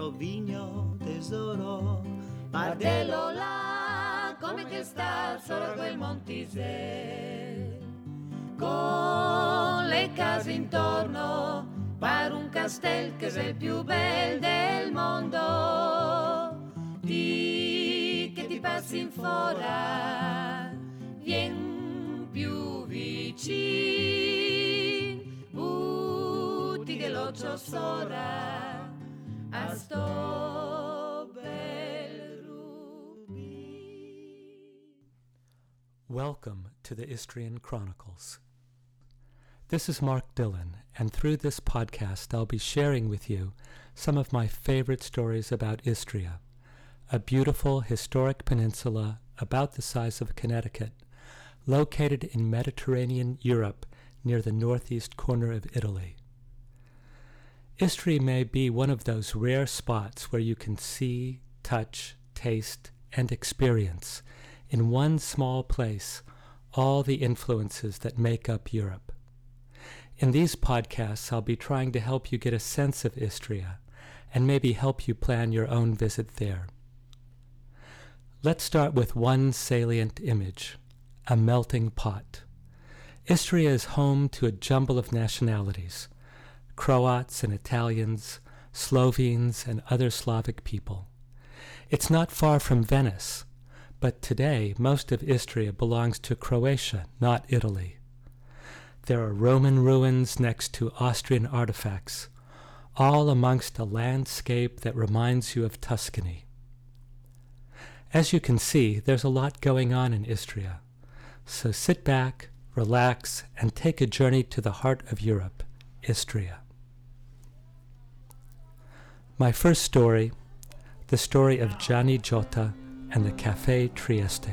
Rovigno tesoro, Pardello là come che sta sopra quel Montisè. Con le case intorno, pare un castel che è il più bel del mondo. Di che ti passi in fora, vien più vicin, butti che l'occhio sora, Welcome to the Istrian Chronicles. This is Mark Dillon, and through this podcast, I'll be sharing with you some of my favorite stories about Istria, a beautiful historic peninsula about the size of Connecticut, located in Mediterranean Europe near the northeast corner of Italy. Istria may be one of those rare spots where you can see, touch, taste, and experience in one small place all the influences that make up Europe. In these podcasts, I'll be trying to help you get a sense of Istria and maybe help you plan your own visit there. Let's start with one salient image a melting pot. Istria is home to a jumble of nationalities Croats and Italians, Slovenes, and other Slavic people. It's not far from Venice, but today most of Istria belongs to Croatia, not Italy. There are Roman ruins next to Austrian artifacts, all amongst a landscape that reminds you of Tuscany. As you can see, there's a lot going on in Istria, so sit back, relax, and take a journey to the heart of Europe, Istria. My first story, the story of Gianni Giotta and the Café Trieste.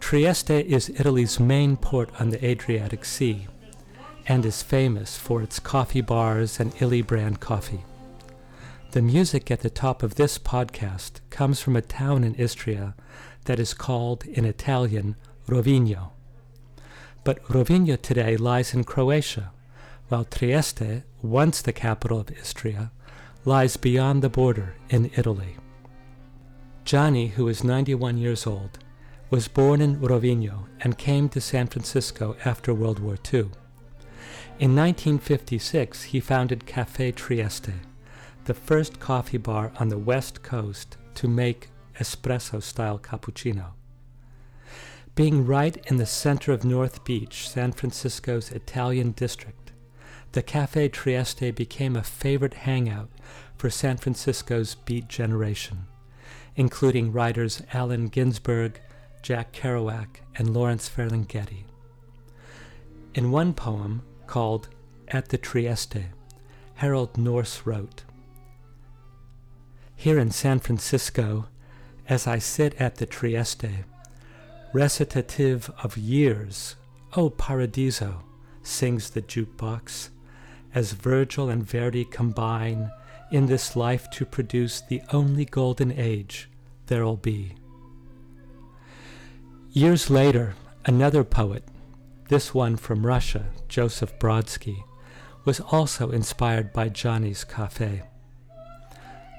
Trieste is Italy's main port on the Adriatic Sea and is famous for its coffee bars and Illy brand coffee. The music at the top of this podcast comes from a town in Istria that is called in Italian Rovigno. But Rovigno today lies in Croatia, while Trieste, once the capital of Istria, lies beyond the border in Italy. Johnny, who is 91 years old, was born in Rovigno and came to San Francisco after World War II. In 1956, he founded Café Trieste, the first coffee bar on the West Coast to make espresso style cappuccino. Being right in the center of North Beach, San Francisco's Italian district, the Café Trieste became a favorite hangout for San Francisco's beat generation, including writers Allen Ginsberg, Jack Kerouac, and Lawrence Ferlinghetti. In one poem called At the Trieste, Harold Norse wrote, Here in San Francisco, as I sit at the Trieste, recitative of years, O Paradiso, sings the jukebox, as Virgil and Verdi combine in this life to produce the only golden age there'll be. Years later, another poet, this one from Russia, Joseph Brodsky, was also inspired by Johnny's cafe.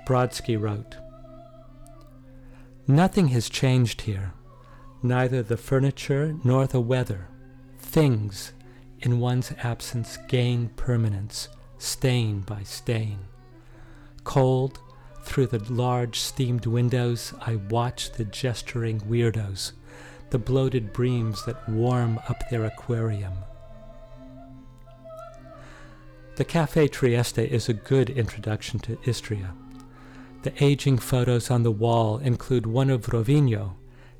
Brodsky wrote, Nothing has changed here, neither the furniture nor the weather. Things, in one's absence, gain permanence, stain by stain. Cold, through the large steamed windows, I watch the gesturing weirdos the bloated breams that warm up their aquarium. The Café Trieste is a good introduction to Istria. The aging photos on the wall include one of Rovigno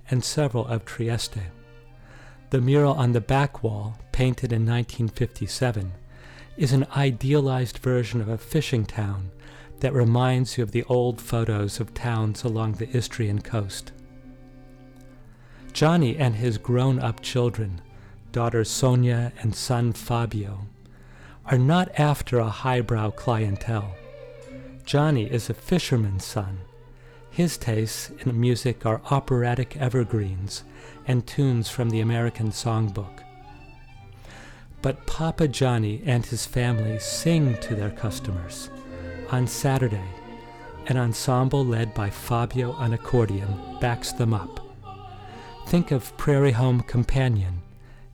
and several of Trieste. The mural on the back wall, painted in 1957, is an idealized version of a fishing town that reminds you of the old photos of towns along the Istrian coast. Johnny and his grown up children, daughter Sonia and son Fabio, are not after a highbrow clientele. Johnny is a fisherman's son. His tastes in music are operatic evergreens and tunes from the American songbook. But Papa Johnny and his family sing to their customers. On Saturday, an ensemble led by Fabio on accordion backs them up. Think of Prairie Home Companion,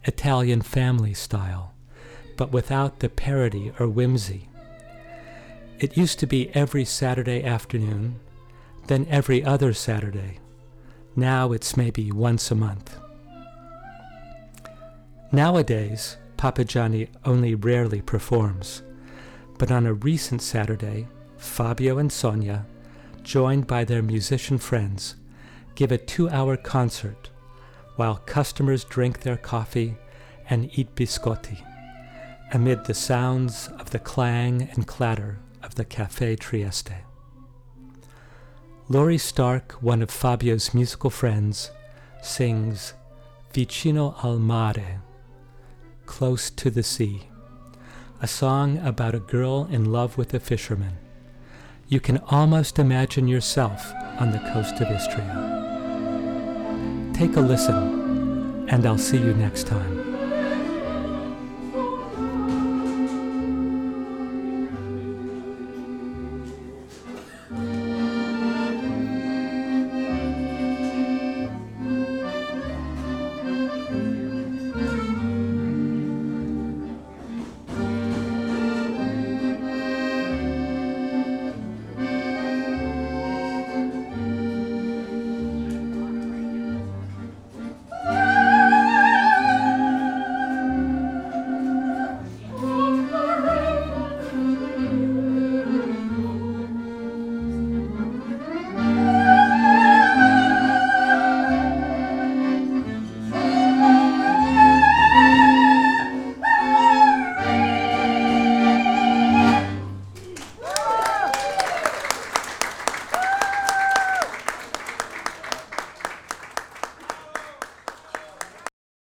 Italian family style, but without the parody or whimsy. It used to be every Saturday afternoon, then every other Saturday. Now it's maybe once a month. Nowadays, Papagianni only rarely performs, but on a recent Saturday, Fabio and Sonia, joined by their musician friends, give a two hour concert while customers drink their coffee and eat biscotti amid the sounds of the clang and clatter of the Cafe Trieste. Laurie Stark, one of Fabio's musical friends, sings Vicino al mare, close to the sea, a song about a girl in love with a fisherman. You can almost imagine yourself on the coast of Istria. Take a listen, and I'll see you next time.